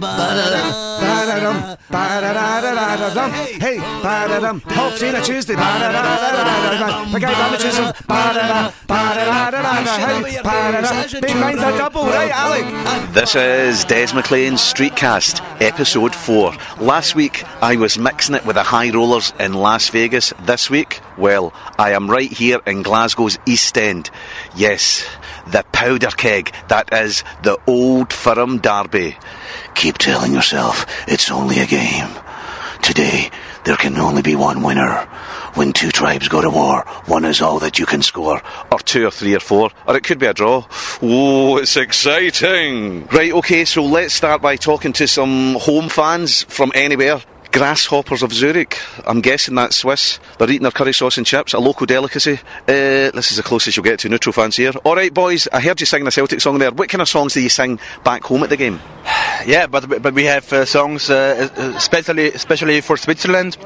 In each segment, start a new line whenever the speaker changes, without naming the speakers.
Ba-da-dum, ba-da-da-da-da-dum. Hey, ba-da-dum. Hope seen a Tuesday. Bamatism. Ba-da-da, ba-da-da-da-da-da. Hey, ba-da-da. Big mind's a double, right, Alec?
This is Des McLean's Streetcast, episode 4. Last week, I was mixing it with the high rollers in Las Vegas. This week, well, I am right here in Glasgow's East End. Yes, the powder keg. That is the Old Firm Derby. Keep telling yourself it's only a game. Today, there can only be one winner. When two tribes go to war, one is all that you can score. Or two or three or four. Or it could be a draw. Oh, it's exciting! Right, okay, so let's start by talking to some home fans from anywhere. Grasshoppers of Zurich. I'm guessing that's Swiss. They're eating their curry sauce and chips, a local delicacy. Uh, this is the closest you'll get to neutral fans here. All right, boys, I heard you singing a Celtic song there. What kind of songs do you sing back home at the game?
Yeah, but but we have uh, songs uh, especially especially for Switzerland.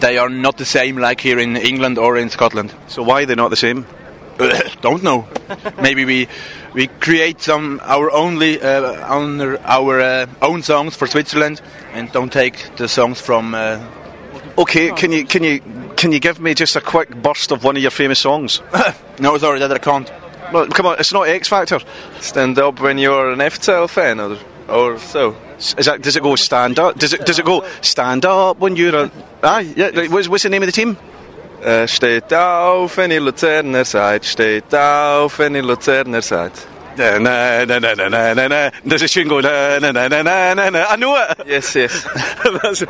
They are not the same like here in England or in Scotland.
So why are they not the same?
Don't know. Maybe we we create some our only uh, our, our uh, own songs for Switzerland and don't take the songs from. Uh,
Okay, can you can you can you give me just a quick burst of one of your famous songs?
no, sorry, that I can't.
Well, come on, it's not X Factor.
Stand up when you're an FTL fan, or or so.
Is that does it go stand up? Does it does it go stand up when you're a? Ah, yeah. What's, what's the name of the team?
Äh, steht auf, wenn ihr Luzerner seid. Steht auf, wenn ihr Luzerner seid.
Na, na, na, na, na, na, na, it tune go na, na, na, na, na, na, na? I know it.
Yes, yes.
that's,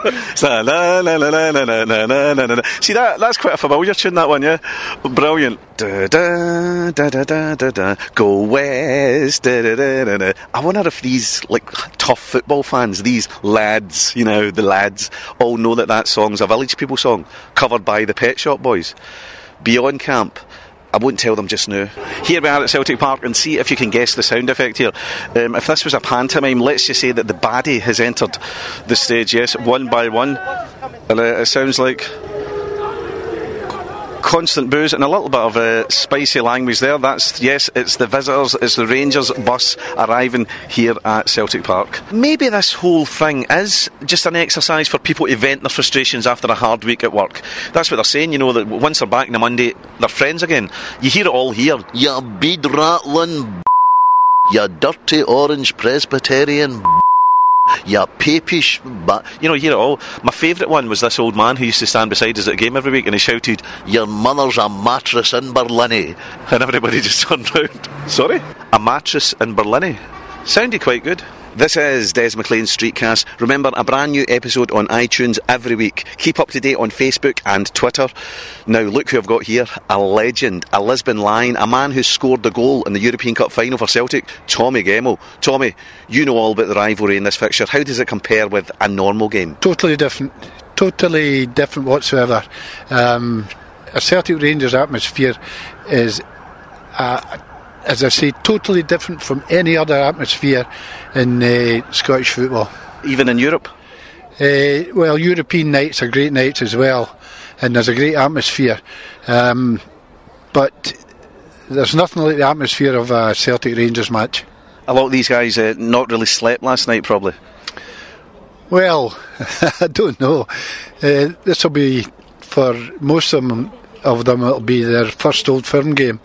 la, la, la, la, la, la, la, na, na, na, na. See that? That's quite a familiar tune. That one, yeah. Brilliant. Da, da, da, da, da, da, da. Go west. Da, da, da, da, da. I wonder if these like tough football fans, these lads, you know, the lads, all know that that song's a Village People song covered by the Pet Shop Boys. Beyond Camp. I won't tell them just now. Here we are at Celtic Park and see if you can guess the sound effect here. Um, if this was a pantomime, let's just say that the baddie has entered the stage, yes, one by one. And uh, it sounds like constant booze and a little bit of uh, spicy language there. That's, yes, it's the visitors, it's the Rangers bus arriving here at Celtic Park. Maybe this whole thing is just an exercise for people to vent their frustrations after a hard week at work. That's what they're saying, you know, that once they're back on a Monday, they're friends again. You hear it all here. You bead rattling, you dirty orange Presbyterian. You papish, but you know, you hear it all. My favourite one was this old man who used to stand beside us at the game every week, and he shouted, "Your mother's a mattress in Berlin," and everybody just turned round. Sorry, a mattress in Berlin. Sounded quite good. This is Des McLean's Streetcast. Remember, a brand new episode on iTunes every week. Keep up to date on Facebook and Twitter. Now, look who I've got here a legend, a Lisbon Lion, a man who scored the goal in the European Cup final for Celtic, Tommy Gemmell. Tommy, you know all about the rivalry in this fixture. How does it compare with a normal game?
Totally different. Totally different whatsoever. Um, a Celtic Rangers atmosphere is. Uh, as I say, totally different from any other atmosphere in uh, Scottish football.
Even in Europe?
Uh, well, European nights are great nights as well, and there's a great atmosphere. Um, but there's nothing like the atmosphere of a Celtic Rangers match.
A lot of these guys uh, not really slept last night, probably.
Well, I don't know. Uh, this will be for most of them. Of them, it'll be their first Old Firm game.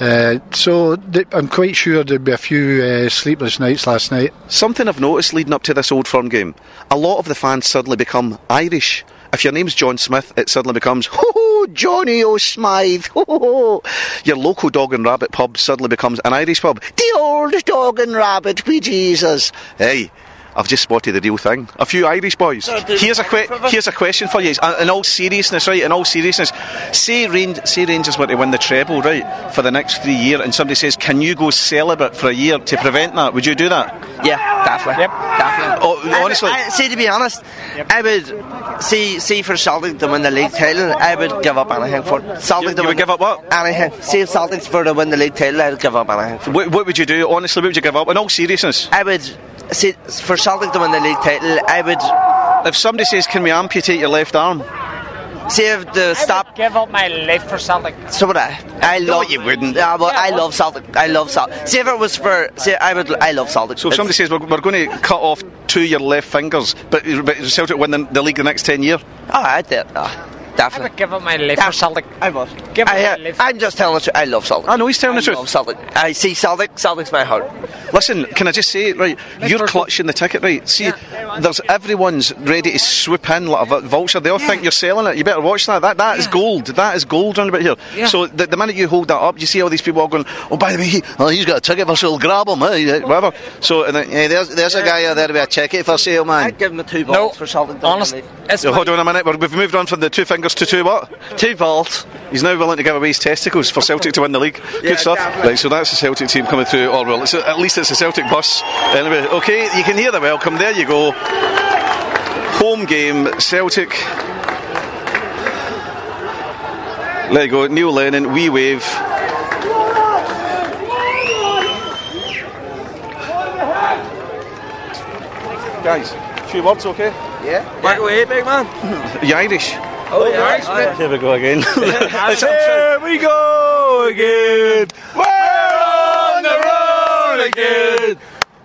Uh, so th- I'm quite sure there'll be a few uh, sleepless nights last night.
Something I've noticed leading up to this Old Firm game, a lot of the fans suddenly become Irish. If your name's John Smith, it suddenly becomes, ho, Johnny O'Smythe, ho. Your local dog and rabbit pub suddenly becomes an Irish pub. The old dog and rabbit, be Jesus. Hey, I've just spotted the real thing. A few Irish boys. Here's a que- here's a question for you. Uh, In all seriousness, right? In all seriousness, say, Ran- say Rangers were to win the treble, right, for the next three years, and somebody says, "Can you go celibate for a year to prevent that?" Would you do that?
Yeah, definitely. Yep. Definitely.
Oh, honestly,
I, I, see, to be honest, I would see see for Celtic to win the league title. I would give up anything for it. Celtic
You-
to
you would give up what?
Anything. See if Celtic's for to win the league title, I'd give up anything.
what, what would you do? Honestly, what would you give up? In all seriousness,
I would see for Celtic to win the league title. I would.
if somebody says, "Can we amputate your left arm?"
see if the stop.
Give up my life for Celtic.
So would I. I love.
you wouldn't.
Yeah, well, I love Celtic. I love Celtic. See if it was for. See, I would. I love Celtic.
So if somebody says we're, we're going to cut off two of your left fingers, but, but Celtic win the, the league the next 10 years?
Oh, I did. Oh,
I
definitely.
would give up my life for Celtic.
I would.
Give up
I,
my life.
I'm just telling the truth. I love Celtic.
I know he's telling
I
the truth.
love Celtic. I see Celtic. Celtic's my heart.
Listen, can I just say, it right, you're clutching the ticket, right? See, there's everyone's ready to swoop in like a v- vulture. They all think you're selling it. You better watch that. That that is gold. That is gold round about here.
Yeah.
So the, the minute you hold that up, you see all these people all going, oh, by the way, he, oh, he's got a ticket for sale. Grab him, eh? whatever. So and then, eh, there's there's a guy out there with a ticket for sale, man.
I'd give him the two balls
No,
for Celtic.
honest, it's
hold on a minute. we're- We've moved on from the two fingers to two what?
Two balls.
He's now willing to give away his testicles for Celtic to win the league. Good
Yeah,
stuff.
definitely.
Right, so that's the Celtic team coming through. Or well, it's, at least it's a Celtic bus. Anyway, okay, you can hear the welcome. There you go. Home game, Celtic. There you go, Neil Lennon, we wave. Guys, a few words, okay?
Yeah. Back away, big man.
Are you Irish?
Oh, yeah.
Here we go again.
Here we go again. We're on the road again.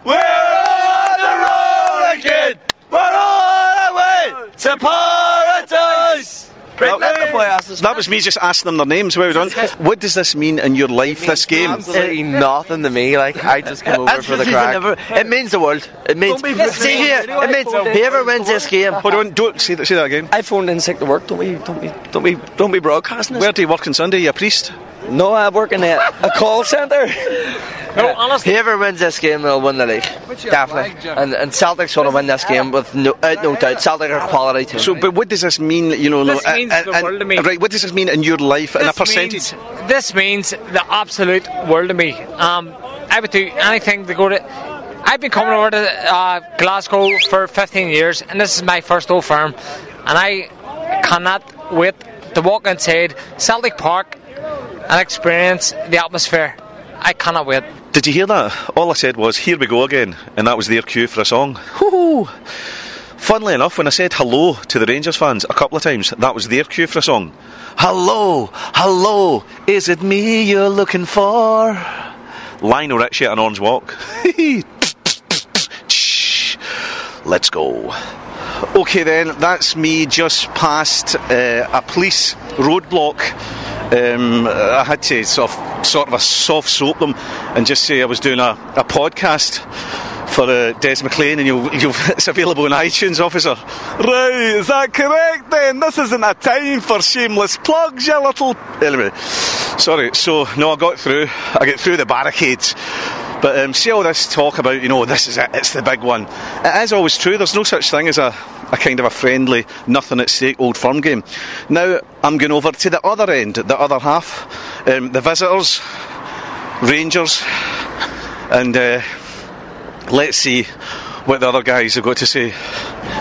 We're on the road again. We're on our way to paradise.
Right, let the boy ask us.
That was me just asking them their names. Well done. What does this mean in your life, this game?
absolutely nothing to me. Like I just come over
That's
for the
because
crack.
never- it means the world. It means. See here. It means whoever wins this game.
Hold on, don't say that, say that again.
I phoned in sick to work. Don't be, don't be, don't be, don't be broadcasting this.
Where do you work on Sunday? You a priest?
No, I work in a, a call centre.
No, honestly,
Whoever wins this game will win the league. Definitely. And, and Celtic's going to win this game with no, uh, no doubt. Celtic are quality team.
So, but what does this mean? You know,
This
no,
means
uh,
the
uh,
world to me.
Right, what does this mean in your life in a percentage?
means, this means the absolute world to me. Um, I would do anything to go to. I've been coming over to uh, Glasgow for 15 years, and this is my first old firm, and I cannot wait to walk inside Celtic Park and experience the atmosphere. I cannot wait.
Did you hear that? All I said was, "Here we go again," and that was their cue for a song. Woo-hoo. Funnily enough, when I said hello to the Rangers fans a couple of times, that was their cue for a song. Hello, hello, is it me you're looking for? Lionel Richie at an Orange Walk. Let's go. Okay, then, that's me just past uh, a police roadblock. Um, I had to sort of, sort of a soft soap them and just say I was doing a, a podcast for uh, Des McLean, and you'll, you'll, it's available on iTunes, officer. Right, is that correct then? This isn't a time for shameless plugs, you little. Anyway, sorry. So, no, I got through. I get through the barricades. But um, see all this talk about, you know, this is it, it's the big one. It is always true. There's no such thing as a, a kind of a friendly, nothing at stake old firm game. Now, I'm going over to the other end, the other half. Um, the visitors, Rangers, and uh, let's see what the other guys have got to say.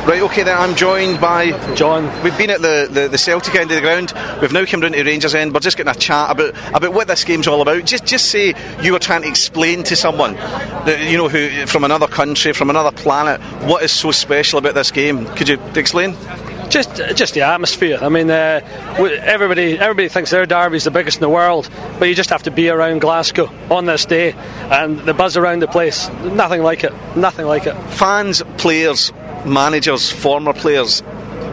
Right, okay, then I'm joined by
John.
We've been at the, the, the Celtic end of the ground. We've now come down to Rangers end. We're just getting a chat about about what this game's all about. Just just say you were trying to explain to someone, that, you know, who from another country, from another planet, what is so special about this game. Could you explain?
Just, just the atmosphere. I mean, uh, everybody, everybody thinks their derby's the biggest in the world, but you just have to be around Glasgow on this day, and the buzz around the place, nothing like it. Nothing like it.
Fans, players, managers, former players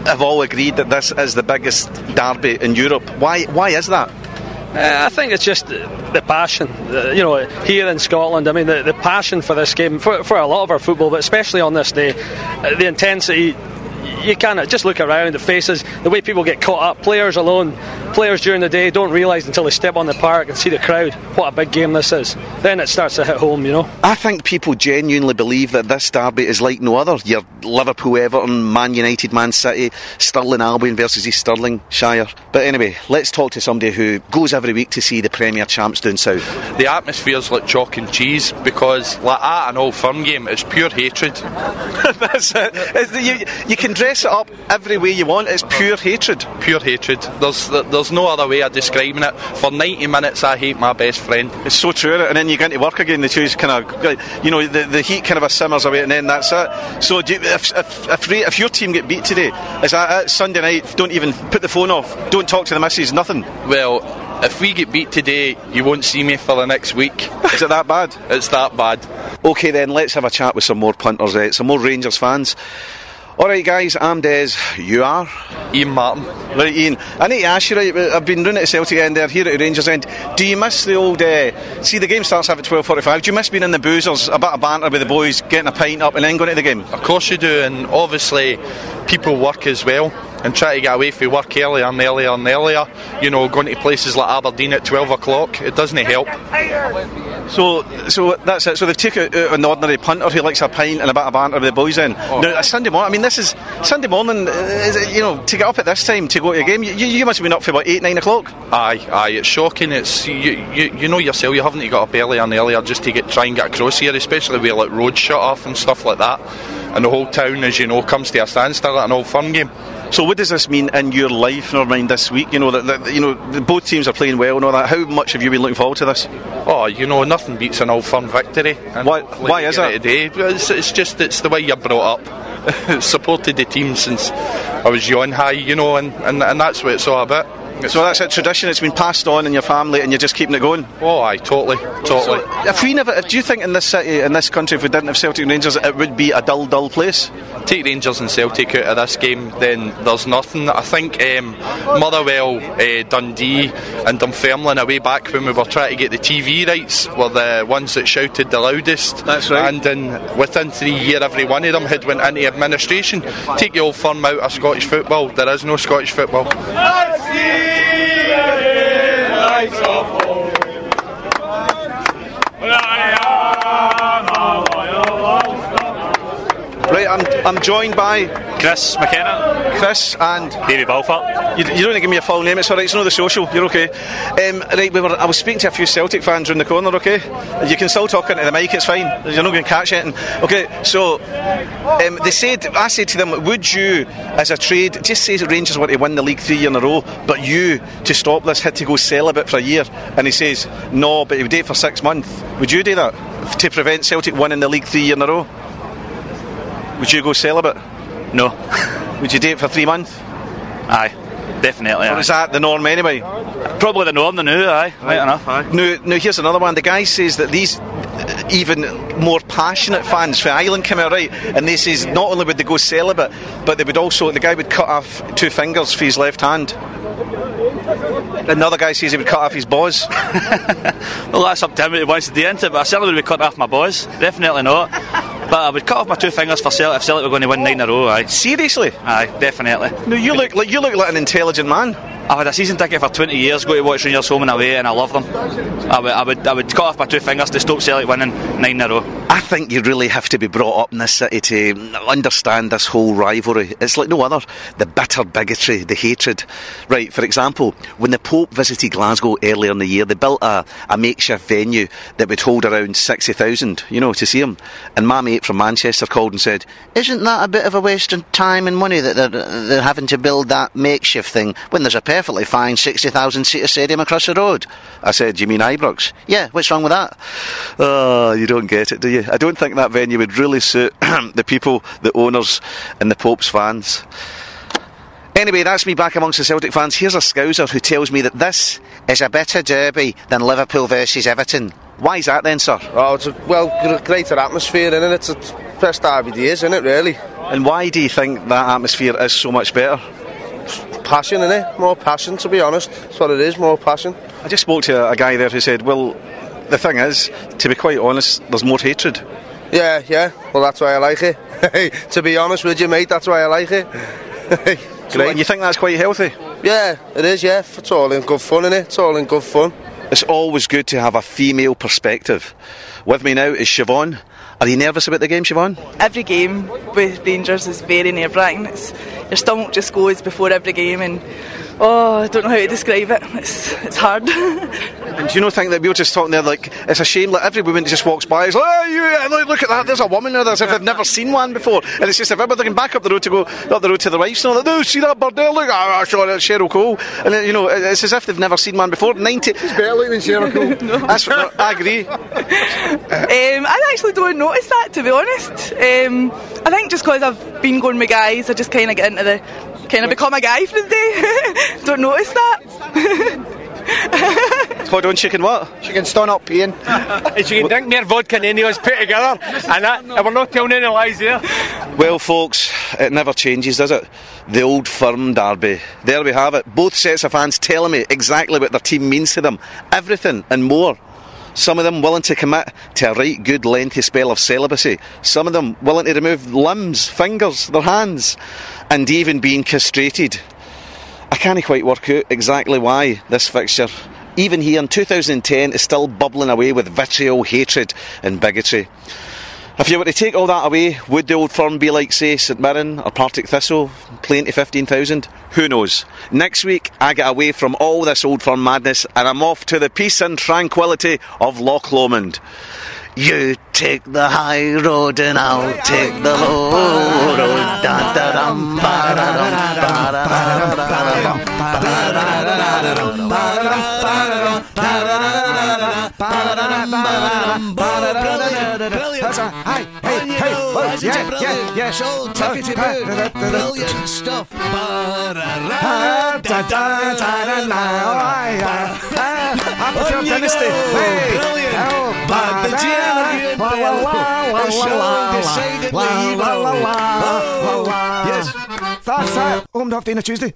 have all agreed that this is the biggest derby in Europe. Why? Why is that?
Uh, I think it's just the passion, you know, here in Scotland. I mean, the, the passion for this game, for, for a lot of our football, but especially on this day, uh, the intensity. You cannot just look around the faces, the way people get caught up. Players alone, players during the day don't realise until they step on the park and see the crowd what a big game this is. Then it starts to hit home, you know.
I think people genuinely believe that this derby is like no other. Your Liverpool, Everton, Man United, Man City, Stirling Albion versus East Stirlingshire. But anyway, let's talk to somebody who goes every week to see the Premier champs down south.
The atmosphere's like chalk and cheese because, like at an old firm game, it's pure hatred.
That's it. It's- You, you can can dress it up every way you want. It's pure hatred.
Pure hatred. There's there's no other way of describing it. For 90 minutes, I hate my best friend.
It's so true, and then you get into work again. The two kind of, you know, the, the heat kind of simmers away, and then that's it. So you, if, if, if, if, your team get beat today, is that it? Sunday night? Don't even put the phone off. Don't talk to the missus. Nothing.
Well, if we get beat today, you won't see me for the next week.
Is it that bad?
it's that bad.
Okay, then let's have a chat with some more punters, eh? some more Rangers fans. All right, guys, I'm Des. You are?
Ian Martin.
Right, Ian. I need to ask you, right, I've been running at Celtic end there, here at Rangers end. Do you miss the old, uh, see the game starts at 12.45, do you miss being in the boozers, a bit of banter with the boys, getting a pint up and then going to the game?
Of course you do, and obviously people work as well and try to get away from work earlier and earlier and earlier. You know, going to places like Aberdeen at 12 o'clock, it doesn't help.
So, so that's it. So they've taken out an ordinary punter who likes a pint and a bit of banter with the boys in. Oh. Now, a Sunday morning, I mean, this is Sunday morning, uh, you know, to get up at this time to go to a game, you, you must have been up for about 8, 9 o'clock?
Aye, aye, it's shocking. It's You, you, you know yourself, you haven't got up earlier and earlier just to get try and get across here, especially with like roads shut off and stuff like that. And the whole town, as you know, comes to a standstill at an old firm game.
So what does this mean in your life, never mind this week? You know that, that you know both teams are playing well and all that. How much have you been looking forward to this?
Oh, you know, nothing beats an old firm victory.
why? Why is it?
Today. Eh? It's, it's just it's the way you're brought up. Supported the team since I was young high, you know, and, and, and that's what it's all about.
So that's a tradition. It's been passed on in your family, and you're just keeping it going.
Oh, I totally, totally.
So if we never, do you think in this city, in this country, if we didn't have Celtic Rangers, it would be a dull, dull place?
Take Rangers and Celtic out of this game, then there's nothing. I think um, Motherwell, uh, Dundee, and Dunfermline away back when we were trying to get the TV rights were the ones that shouted the loudest.
That's right.
And in, within three years, every one of them had went into administration. Take the old firm out of Scottish football. There is no Scottish football.
Right, I'm, I'm joined by
Chris McKenna.
Chris and
David Balfour.
You, you don't need to give me a full name, it's alright, it's not the social, you're okay. Um, right, we were, I was speaking to a few Celtic fans around the corner, okay? You can still talk into the mic, it's fine. You're not going to catch anything. Okay, so um, they said, I said to them, would you, as a trade, just say Rangers want to win the league three years in a row, but you, to stop this, had to go celibate for a year? And he says, no, but he would do it for six months. Would you do that? To prevent Celtic winning the league three years in a row? Would you go celibate?
No.
Would you date for three months?
Aye, definitely.
Or
aye.
is that the norm anyway?
Probably the norm, the new, aye, right enough. Aye.
Now, now, here's another one. The guy says that these uh, even more passionate fans for Ireland come out right, and this is not only would they go celibate, but they would also the guy would cut off two fingers for his left hand. Another guy says he would cut off his balls.
well, that's up to him he wants to do into it, but I certainly would be cut off my boys. Definitely not. But I would cut off my two fingers for Celtic if Celtic were going to win nine in a row. Aye.
Seriously?
Aye, definitely.
No, you look like you look like an intelligent man.
I've had a season ticket for 20 years, go to watch Rangers home and away, and I love them. I would, I would, I would cut off my two fingers to stop Celtic winning nine in a row.
I think you really have to be brought up in this city to understand this whole rivalry. It's like no other. The bitter bigotry, the hatred. Right, for example, when the Pope visited Glasgow earlier in the year, they built a, a makeshift venue that would hold around 60,000, you know, to see him. And my mate from Manchester called and said, Isn't that a bit of a waste of time and money that they're, they're having to build that makeshift thing when there's a perfectly fine 60,000 seater stadium across the road? I said, You mean Ibrox? Yeah, what's wrong with that? Oh, you don't get it, do you? I don't think that venue would really suit the people, the owners, and the Pope's fans. Anyway, that's me back amongst the Celtic fans. Here's a Scouser who tells me that this is a better derby than Liverpool versus Everton. Why is that then, sir?
Oh, it's a well greater atmosphere in it. It's a best derby is, isn't it? Really.
And why do you think that atmosphere is so much better?
Passion in it, more passion. To be honest, that's what it is. More passion.
I just spoke to a guy there who said, "Well, the thing is, to be quite honest, there's more hatred."
Yeah, yeah. Well, that's why I like it. to be honest with you, mate, that's why I like it.
So, and you think that's quite healthy?
Yeah, it is. Yeah, it's all in good fun, is it? It's all in good fun.
It's always good to have a female perspective. With me now is Siobhan. Are you nervous about the game, Siobhan?
Every game with Rangers is very nerve wracking. Your stomach just goes before every game, and Oh, I don't know how to describe it. It's it's hard.
And do you not think that we were just talking there, like, it's a shame, like, every woman just walks by, is like, oh, you, look, look at that, there's a woman there, as if they've never seen one before. And it's just if everybody can back up the road to go, up the road to the wives, and all that, no, see that bird there, look, ah, oh, sure, it's Cheryl Cole. And then, you know, it's as if they've never seen one before. 90. It's
better looking than Cheryl Cole.
That's what, I agree.
um, I actually don't notice that, to be honest. Um, I think just because I've been going with guys, I just kind of get into the, kind of become a guy for the day. don't notice that.
Hold on, chicken what?
She can stand up peeing.
and she can drink more vodka than any of us put together. And, that, and we're not telling any lies here.
Well, folks, it never changes, does it? The old firm derby. There we have it. Both sets of fans telling me exactly what their team means to them. Everything and more. Some of them willing to commit to a right good lengthy spell of celibacy. Some of them willing to remove limbs, fingers, their hands, and even being castrated. I can't quite work out exactly why this fixture, even here in 2010, is still bubbling away with vitriol, hatred, and bigotry. If you were to take all that away, would the old firm be like, say, St Mirren or Partick Thistle, playing to 15,000? Who knows? Next week, I get away from all this old firm madness and I'm off to the peace and tranquility of Loch Lomond. You take the high road and I'll take the low road. Da da dum ba da dum ba da da dum ba da da dum ba
That's a hey, hey, hey, whoa, yeah, yeah, yeah.
So tickety boo, brilliant stuff.
Applefield Dynasty. Oh,
But the Jim
Yes. That's it. Home to Tuesday.